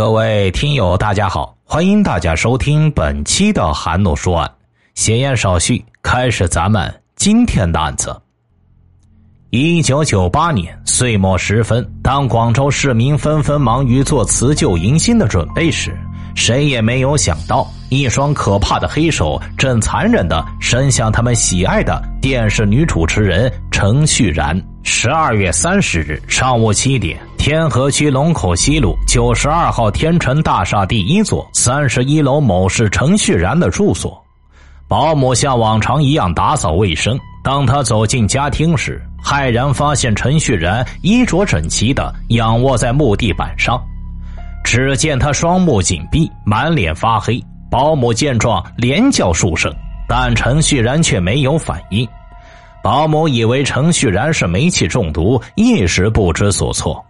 各位听友，大家好，欢迎大家收听本期的韩诺说案。闲言少叙，开始咱们今天的案子。一九九八年岁末时分，当广州市民纷纷忙于做辞旧迎新的准备时，谁也没有想到，一双可怕的黑手正残忍的伸向他们喜爱的电视女主持人程序然。十二月三十日上午七点。天河区龙口西路九十二号天成大厦第一座三十一楼某是程序然的住所，保姆像往常一样打扫卫生。当他走进家厅时，骇然发现程序然衣着整齐的仰卧在木地板上。只见他双目紧闭，满脸发黑。保姆见状连叫数声，但程序然却没有反应。保姆以为程序然是煤气中毒，一时不知所措。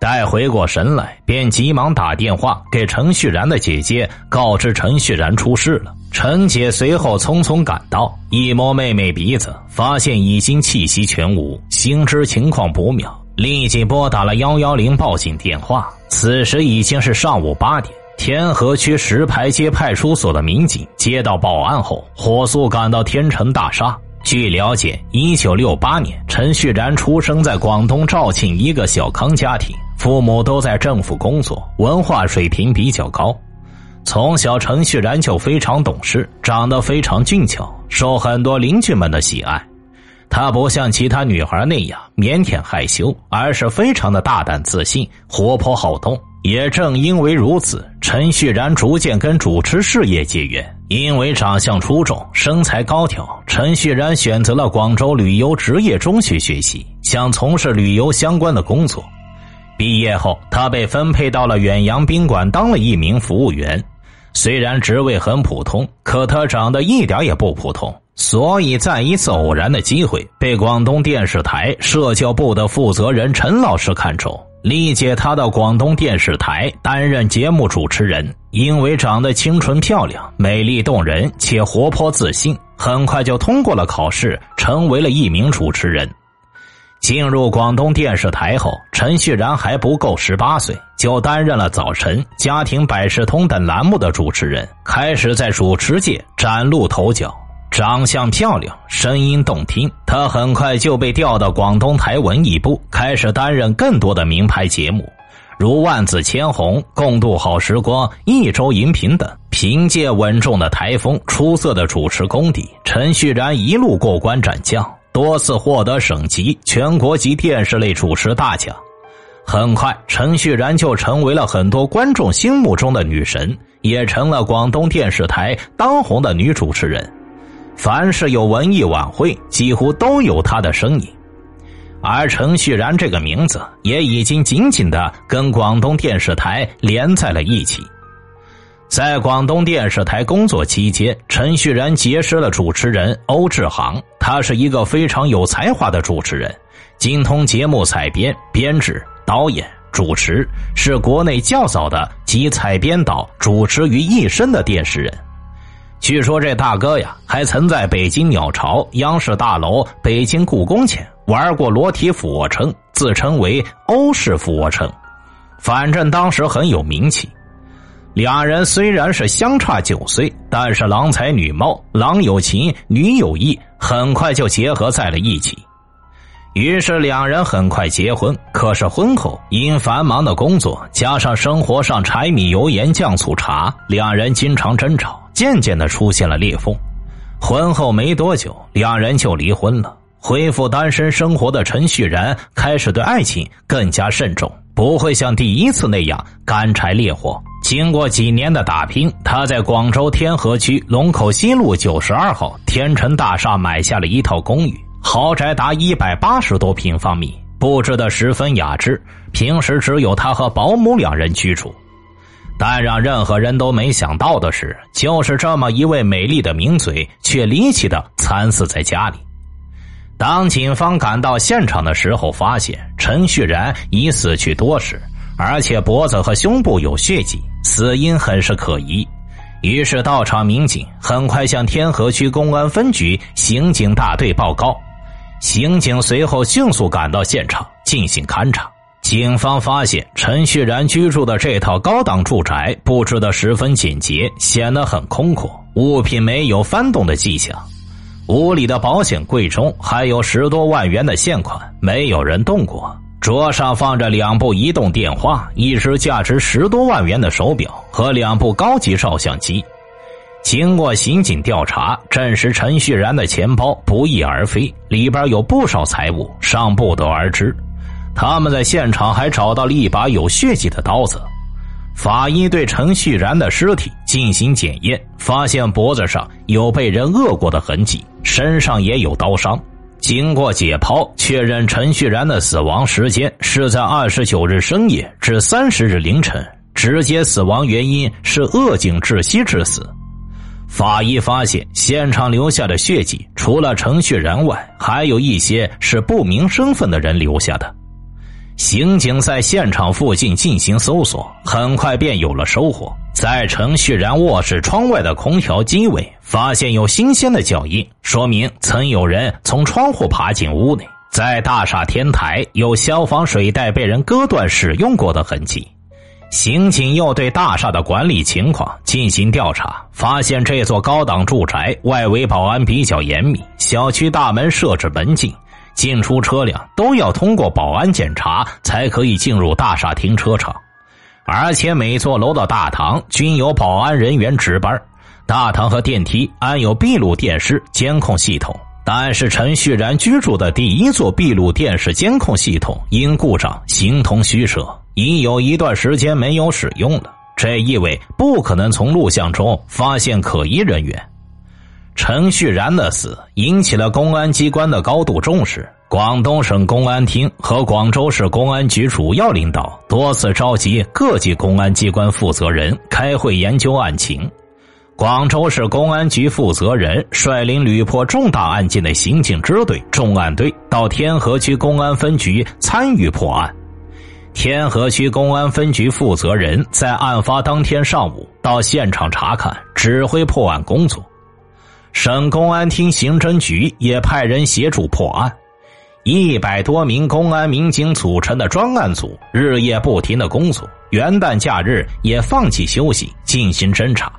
待回过神来，便急忙打电话给程序然的姐姐，告知程序然出事了。陈姐随后匆匆赶到，一摸妹妹鼻子，发现已经气息全无，心知情况不妙，立即拨打了幺幺零报警电话。此时已经是上午八点，天河区石牌街派出所的民警接到报案后，火速赶到天成大厦。据了解，一九六八年，陈旭然出生在广东肇庆一个小康家庭。父母都在政府工作，文化水平比较高。从小，陈旭然就非常懂事，长得非常俊俏，受很多邻居们的喜爱。她不像其他女孩那样腼腆害羞，而是非常的大胆自信、活泼好动。也正因为如此，陈旭然逐渐跟主持事业结缘。因为长相出众、身材高挑，陈旭然选择了广州旅游职业中学学习，想从事旅游相关的工作。毕业后，他被分配到了远洋宾馆当了一名服务员。虽然职位很普通，可他长得一点也不普通，所以在一次偶然的机会，被广东电视台社交部的负责人陈老师看中，理解他到广东电视台担任节目主持人。因为长得清纯漂亮、美丽动人且活泼自信，很快就通过了考试，成为了一名主持人。进入广东电视台后，陈旭然还不够十八岁，就担任了早晨、家庭百事通等栏目的主持人，开始在主持界崭露头角。长相漂亮，声音动听，她很快就被调到广东台文艺部，开始担任更多的名牌节目，如《万紫千红》《共度好时光》《一周荧屏》等。凭借稳重的台风、出色的主持功底，陈旭然一路过关斩将。多次获得省级、全国级电视类主持大奖，很快，陈旭然就成为了很多观众心目中的女神，也成了广东电视台当红的女主持人。凡是有文艺晚会，几乎都有他的身影。而程序然这个名字，也已经紧紧的跟广东电视台连在了一起。在广东电视台工作期间，程序然结识了主持人欧志航。他是一个非常有才华的主持人，精通节目采编、编制、导演、主持，是国内较早的集采编导、主持于一身的电视人。据说这大哥呀，还曾在北京鸟巢、央视大楼、北京故宫前玩过裸体俯卧撑，自称为欧式俯卧撑，反正当时很有名气。两人虽然是相差九岁，但是郎才女貌，郎有情，女有意，很快就结合在了一起。于是两人很快结婚。可是婚后因繁忙的工作，加上生活上柴米油盐酱醋茶，两人经常争吵，渐渐的出现了裂缝。婚后没多久，两人就离婚了。恢复单身生活的陈旭然开始对爱情更加慎重，不会像第一次那样干柴烈火。经过几年的打拼，他在广州天河区龙口西路九十二号天成大厦买下了一套公寓，豪宅达一百八十多平方米，布置的十分雅致。平时只有他和保姆两人居住，但让任何人都没想到的是，就是这么一位美丽的名嘴，却离奇的惨死在家里。当警方赶到现场的时候，发现陈旭然已死去多时，而且脖子和胸部有血迹。死因很是可疑，于是到场民警很快向天河区公安分局刑警大队报告。刑警随后迅速赶到现场进行勘查。警方发现陈旭然居住的这套高档住宅布置的十分简洁，显得很空阔，物品没有翻动的迹象。屋里的保险柜中还有十多万元的现款，没有人动过。桌上放着两部移动电话，一只价值十多万元的手表和两部高级照相机。经过刑警调查，证实陈旭然的钱包不翼而飞，里边有不少财物，尚不得而知。他们在现场还找到了一把有血迹的刀子。法医对陈旭然的尸体进行检验，发现脖子上有被人扼过的痕迹，身上也有刀伤。经过解剖，确认陈旭然的死亡时间是在二十九日深夜至三十日凌晨，直接死亡原因是扼颈窒息致死。法医发现现场留下的血迹，除了程旭然外，还有一些是不明身份的人留下的。刑警在现场附近进行搜索，很快便有了收获。在程旭然卧室窗外的空调机尾，发现有新鲜的脚印，说明曾有人从窗户爬进屋内。在大厦天台，有消防水带被人割断使用过的痕迹。刑警又对大厦的管理情况进行调查，发现这座高档住宅外围保安比较严密，小区大门设置门禁，进出车辆都要通过保安检查才可以进入大厦停车场，而且每座楼的大堂均有保安人员值班，大堂和电梯安有闭路电视监控系统。但是陈旭然居住的第一座闭路电视监控系统因故障形同虚设。已有一段时间没有使用了，这意味不可能从录像中发现可疑人员。陈旭然的死引起了公安机关的高度重视，广东省公安厅和广州市公安局主要领导多次召集各级公安机关负责人开会研究案情。广州市公安局负责人率领屡破重大案件的刑警支队重案队到天河区公安分局参与破案。天河区公安分局负责人在案发当天上午到现场查看，指挥破案工作。省公安厅刑侦局也派人协助破案，一百多名公安民警组成的专案组日夜不停的工作，元旦假日也放弃休息进行侦查。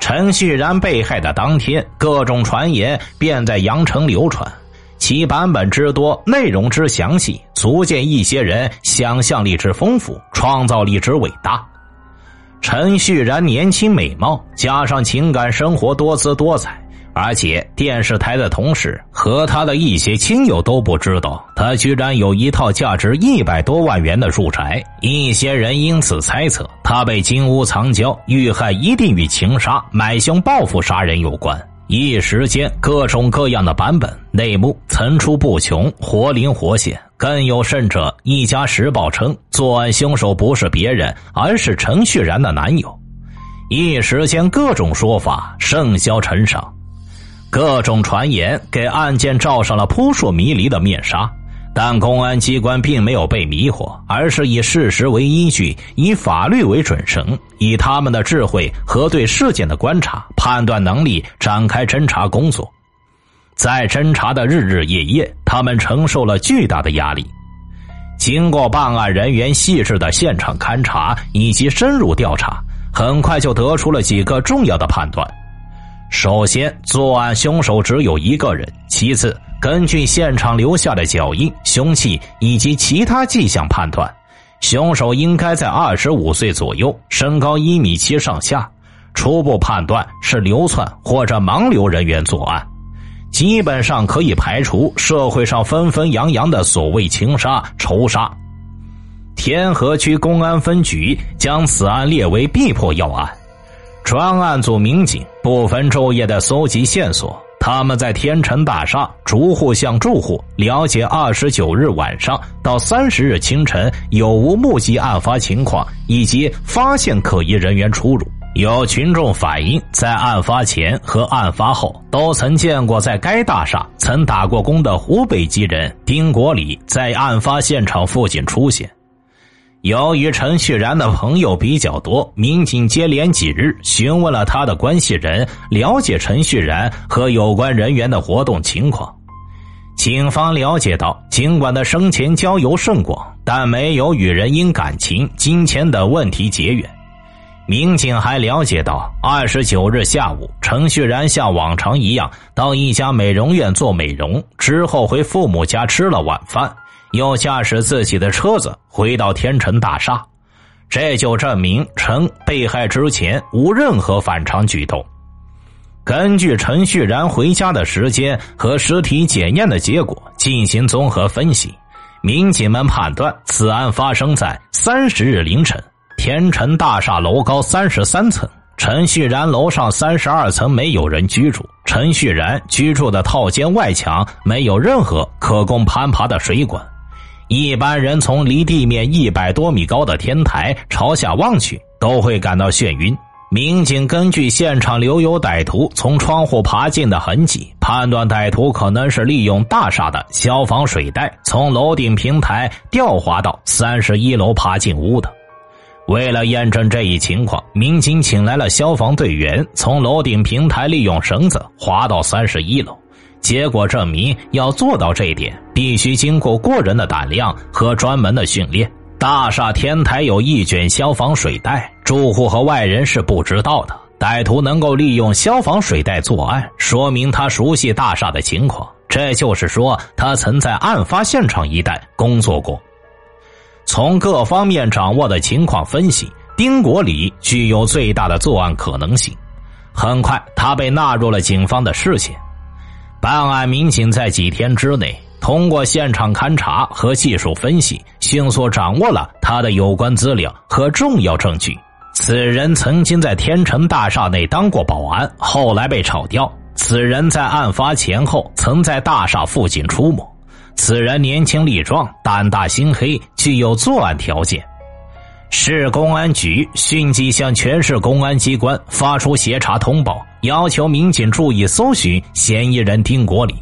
陈旭然被害的当天，各种传言便在羊城流传。其版本之多，内容之详细，足见一些人想象力之丰富，创造力之伟大。陈旭然年轻美貌，加上情感生活多姿多彩，而且电视台的同事和他的一些亲友都不知道，他居然有一套价值一百多万元的住宅。一些人因此猜测，他被金屋藏娇遇害一定与情杀、买凶报复杀人有关。一时间，各种各样的版本内幕层出不穷，活灵活现。更有甚者，一家时报称作案凶手不是别人，而是程旭然的男友。一时间，各种说法甚嚣尘上，各种传言给案件罩上了扑朔迷离的面纱。但公安机关并没有被迷惑，而是以事实为依据，以法律为准绳，以他们的智慧和对事件的观察、判断能力展开侦查工作。在侦查的日日夜夜，他们承受了巨大的压力。经过办案人员细致的现场勘查以及深入调查，很快就得出了几个重要的判断。首先，作案凶手只有一个人；其次，根据现场留下的脚印、凶器以及其他迹象判断，凶手应该在二十五岁左右，身高一米七上下。初步判断是流窜或者盲流人员作案，基本上可以排除社会上纷纷扬扬的所谓情杀、仇杀。天河区公安分局将此案列为必破要案，专案组民警不分昼夜的搜集线索。他们在天成大厦逐户向住户了解二十九日晚上到三十日清晨有无目击案发情况，以及发现可疑人员出入。有群众反映，在案发前和案发后都曾见过在该大厦曾打过工的湖北籍人丁国礼在案发现场附近出现。由于陈旭然的朋友比较多，民警接连几日询问了他的关系人，了解陈旭然和有关人员的活动情况。警方了解到，尽管他生前交友甚广，但没有与人因感情、金钱等问题结缘。民警还了解到，二十九日下午，程序然像往常一样到一家美容院做美容，之后回父母家吃了晚饭，又驾驶自己的车子回到天成大厦。这就证明程被害之前无任何反常举动。根据程序然回家的时间和尸体检验的结果进行综合分析，民警们判断此案发生在三十日凌晨。天辰大厦楼高三十三层，陈旭然楼上三十二层没有人居住。陈旭然居住的套间外墙没有任何可供攀爬的水管，一般人从离地面一百多米高的天台朝下望去都会感到眩晕。民警根据现场留有歹徒从窗户爬进的痕迹，判断歹徒可能是利用大厦的消防水带从楼顶平台吊滑到三十一楼爬进屋的。为了验证这一情况，民警请来了消防队员，从楼顶平台利用绳子滑到三十一楼。结果证明，要做到这一点，必须经过过人的胆量和专门的训练。大厦天台有一卷消防水带，住户和外人是不知道的。歹徒能够利用消防水带作案，说明他熟悉大厦的情况。这就是说，他曾在案发现场一带工作过。从各方面掌握的情况分析，丁国礼具有最大的作案可能性。很快，他被纳入了警方的视线。办案民警在几天之内，通过现场勘查和技术分析，迅速掌握了他的有关资料和重要证据。此人曾经在天成大厦内当过保安，后来被炒掉。此人在案发前后曾在大厦附近出没。此人年轻力壮，胆大心黑，具有作案条件。市公安局迅即向全市公安机关发出协查通报，要求民警注意搜寻嫌疑人丁国礼，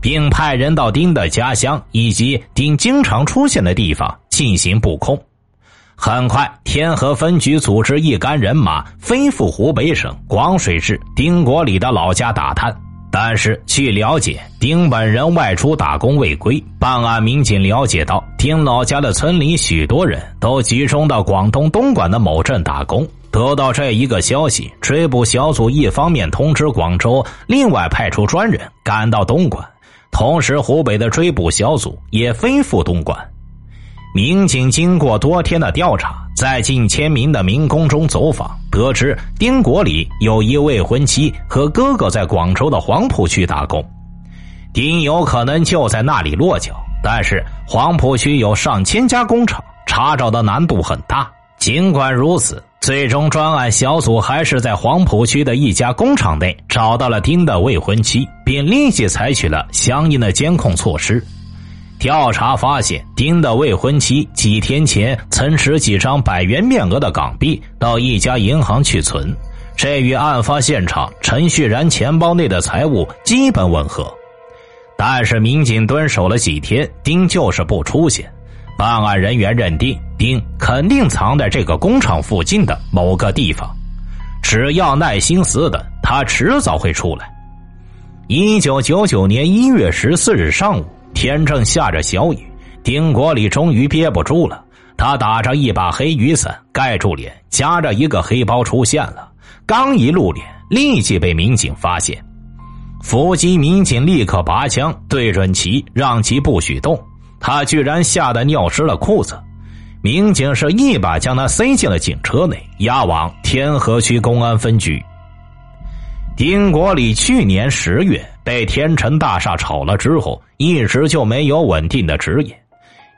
并派人到丁的家乡以及丁经常出现的地方进行布控。很快，天河分局组织一干人马飞赴湖北省广水市丁国礼的老家打探。但是，据了解，丁本人外出打工未归。办案民警了解到，丁老家的村里许多人都集中到广东东莞的某镇打工。得到这一个消息，追捕小组一方面通知广州，另外派出专人赶到东莞，同时湖北的追捕小组也飞赴东莞。民警经过多天的调查，在近千名的民工中走访，得知丁国礼有一未婚妻和哥哥在广州的黄浦区打工，丁有可能就在那里落脚。但是黄浦区有上千家工厂，查找的难度很大。尽管如此，最终专案小组还是在黄浦区的一家工厂内找到了丁的未婚妻，并立即采取了相应的监控措施。调查发现，丁的未婚妻几天前曾持几张百元面额的港币到一家银行去存，这与案发现场陈旭然钱包内的财物基本吻合。但是民警蹲守了几天，丁就是不出现。办案人员认定，丁肯定藏在这个工厂附近的某个地方，只要耐心死等，他迟早会出来。一九九九年一月十四日上午。天正下着小雨，丁国礼终于憋不住了。他打着一把黑雨伞盖住脸，夹着一个黑包出现了。刚一露脸，立即被民警发现。伏击民警立刻拔枪对准其，让其不许动。他居然吓得尿湿了裤子。民警是一把将他塞进了警车内，押往天河区公安分局。丁国礼去年十月被天成大厦炒了之后，一直就没有稳定的职业。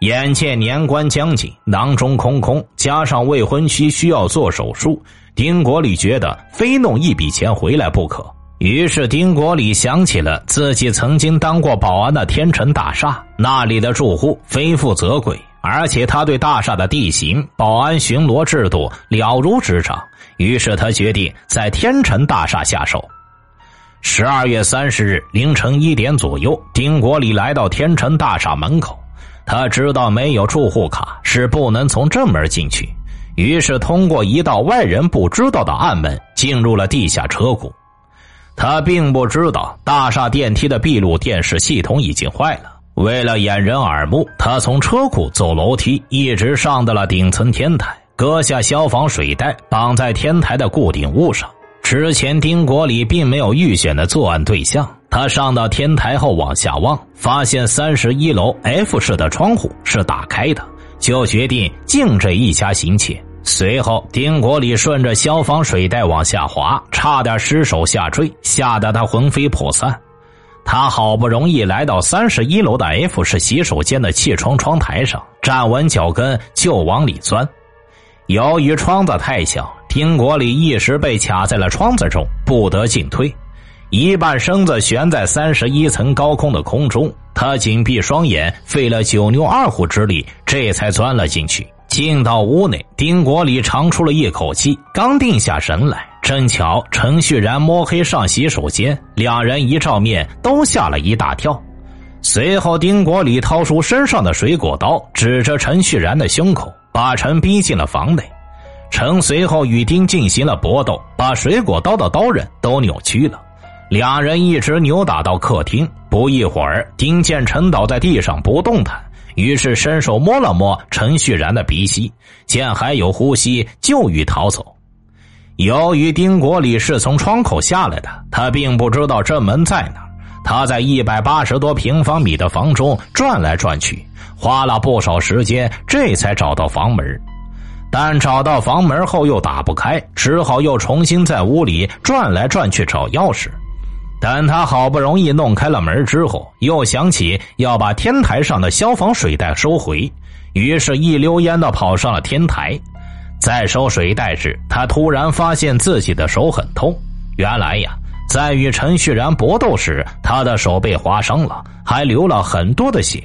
眼见年关将近，囊中空空，加上未婚妻需要做手术，丁国礼觉得非弄一笔钱回来不可。于是，丁国礼想起了自己曾经当过保安的天成大厦，那里的住户非富则贵，而且他对大厦的地形、保安巡逻制度了如指掌。于是他决定在天成大厦下手。十二月三十日凌晨一点左右，丁国礼来到天成大厦门口。他知道没有住户卡是不能从正门进去，于是通过一道外人不知道的暗门进入了地下车库。他并不知道大厦电梯的闭路电视系统已经坏了。为了掩人耳目，他从车库走楼梯，一直上到了顶层天台，割下消防水带绑在天台的固定物上。之前丁国礼并没有预选的作案对象，他上到天台后往下望，发现三十一楼 F 室的窗户是打开的，就决定径这一家行窃。随后，丁国礼顺着消防水带往下滑，差点失手下坠，吓得他魂飞魄散。他好不容易来到三十一楼的 F 室洗手间的气窗窗台上，站稳脚跟就往里钻。由于窗子太小，丁国礼一时被卡在了窗子中，不得进退，一半身子悬在三十一层高空的空中。他紧闭双眼，费了九牛二虎之力，这才钻了进去。进到屋内，丁国礼长出了一口气，刚定下神来，正巧陈旭然摸黑上洗手间，两人一照面，都吓了一大跳。随后，丁国礼掏出身上的水果刀，指着陈旭然的胸口，把陈逼进了房内。陈随后与丁进行了搏斗，把水果刀的刀刃都扭曲了。两人一直扭打到客厅，不一会儿，丁见陈倒在地上不动弹。于是伸手摸了摸陈旭然的鼻息，见还有呼吸，就欲逃走。由于丁国礼是从窗口下来的，他并不知道这门在哪他在一百八十多平方米的房中转来转去，花了不少时间，这才找到房门。但找到房门后又打不开，只好又重新在屋里转来转去找钥匙。等他好不容易弄开了门之后，又想起要把天台上的消防水带收回，于是，一溜烟的跑上了天台。在收水带时，他突然发现自己的手很痛。原来呀，在与陈旭然搏斗时，他的手被划伤了，还流了很多的血。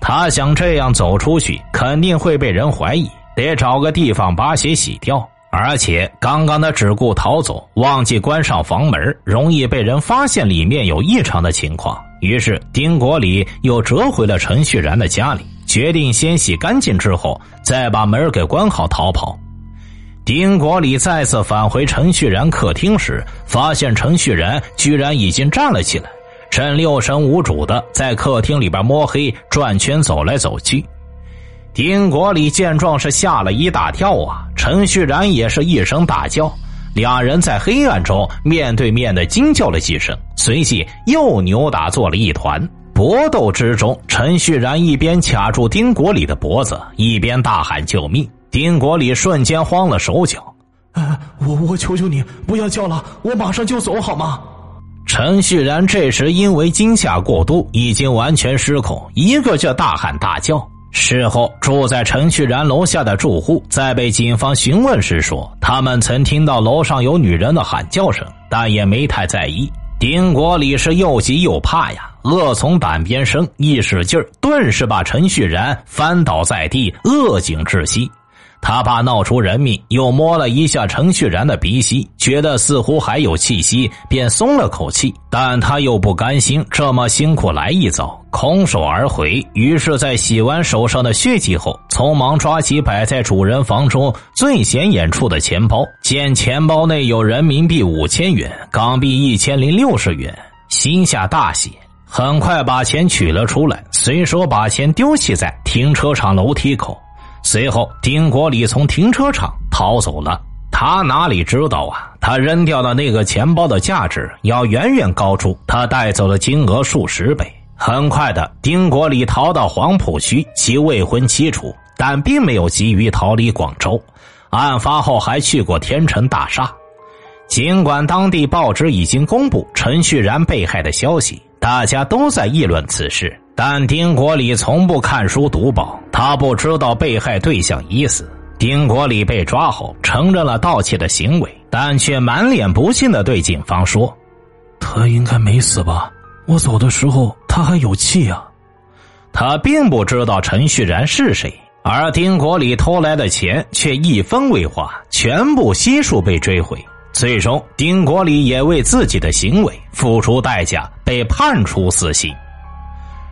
他想这样走出去，肯定会被人怀疑，得找个地方把血洗掉。而且刚刚他只顾逃走，忘记关上房门，容易被人发现里面有异常的情况。于是丁国礼又折回了陈旭然的家里，决定先洗干净之后再把门给关好逃跑。丁国礼再次返回陈旭然客厅时，发现陈旭然居然已经站了起来，正六神无主的在客厅里边摸黑转圈走来走去。丁国礼见状是吓了一大跳啊！陈旭然也是一声大叫，两人在黑暗中面对面的惊叫了几声，随即又扭打作了一团。搏斗之中，陈旭然一边卡住丁国礼的脖子，一边大喊救命。丁国礼瞬间慌了手脚：“我我求求你不要叫了，我马上就走好吗？”陈旭然这时因为惊吓过度，已经完全失控，一个劲大喊大叫。事后，住在陈旭然楼下的住户在被警方询问时说，他们曾听到楼上有女人的喊叫声，但也没太在意。丁国礼是又急又怕呀，恶从胆边生，一使劲儿顿时把陈旭然翻倒在地，扼颈窒息。他怕闹出人命，又摸了一下程旭然的鼻息，觉得似乎还有气息，便松了口气。但他又不甘心这么辛苦来一遭，空手而回。于是，在洗完手上的血迹后，匆忙抓起摆在主人房中最显眼处的钱包，见钱包内有人民币五千元、港币一千零六十元，心下大喜，很快把钱取了出来，随手把钱丢弃在停车场楼梯口。随后，丁国礼从停车场逃走了。他哪里知道啊？他扔掉的那个钱包的价值要远远高出他带走的金额数十倍。很快的，丁国礼逃到黄浦区其未婚妻处，但并没有急于逃离广州。案发后，还去过天成大厦。尽管当地报纸已经公布陈旭然被害的消息，大家都在议论此事。但丁国礼从不看书读报，他不知道被害对象已死。丁国礼被抓后承认了盗窃的行为，但却满脸不信的对警方说：“他应该没死吧？我走的时候他还有气啊。”他并不知道陈旭然是谁，而丁国礼偷来的钱却一分未花，全部悉数被追回。最终，丁国礼也为自己的行为付出代价，被判处死刑。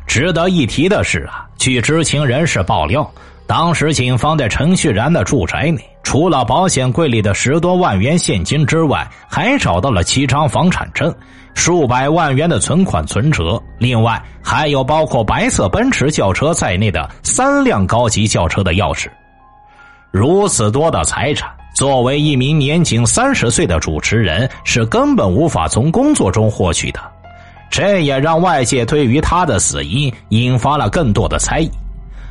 值得一提的是啊，据知情人士爆料，当时警方在程序然的住宅内，除了保险柜里的十多万元现金之外，还找到了七张房产证、数百万元的存款存折，另外还有包括白色奔驰轿车在内的三辆高级轿车的钥匙。如此多的财产，作为一名年仅三十岁的主持人，是根本无法从工作中获取的。这也让外界对于他的死因引发了更多的猜疑。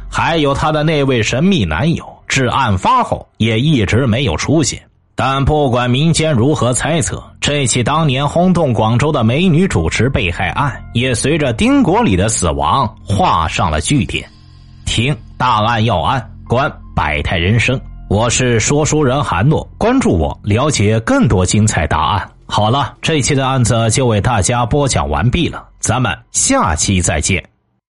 还有他的那位神秘男友，至案发后也一直没有出现。但不管民间如何猜测，这起当年轰动广州的美女主持被害案，也随着丁国礼的死亡画上了句点。听大案要案，观百态人生。我是说书人韩诺，关注我，了解更多精彩答案。好了，这期的案子就为大家播讲完毕了，咱们下期再见。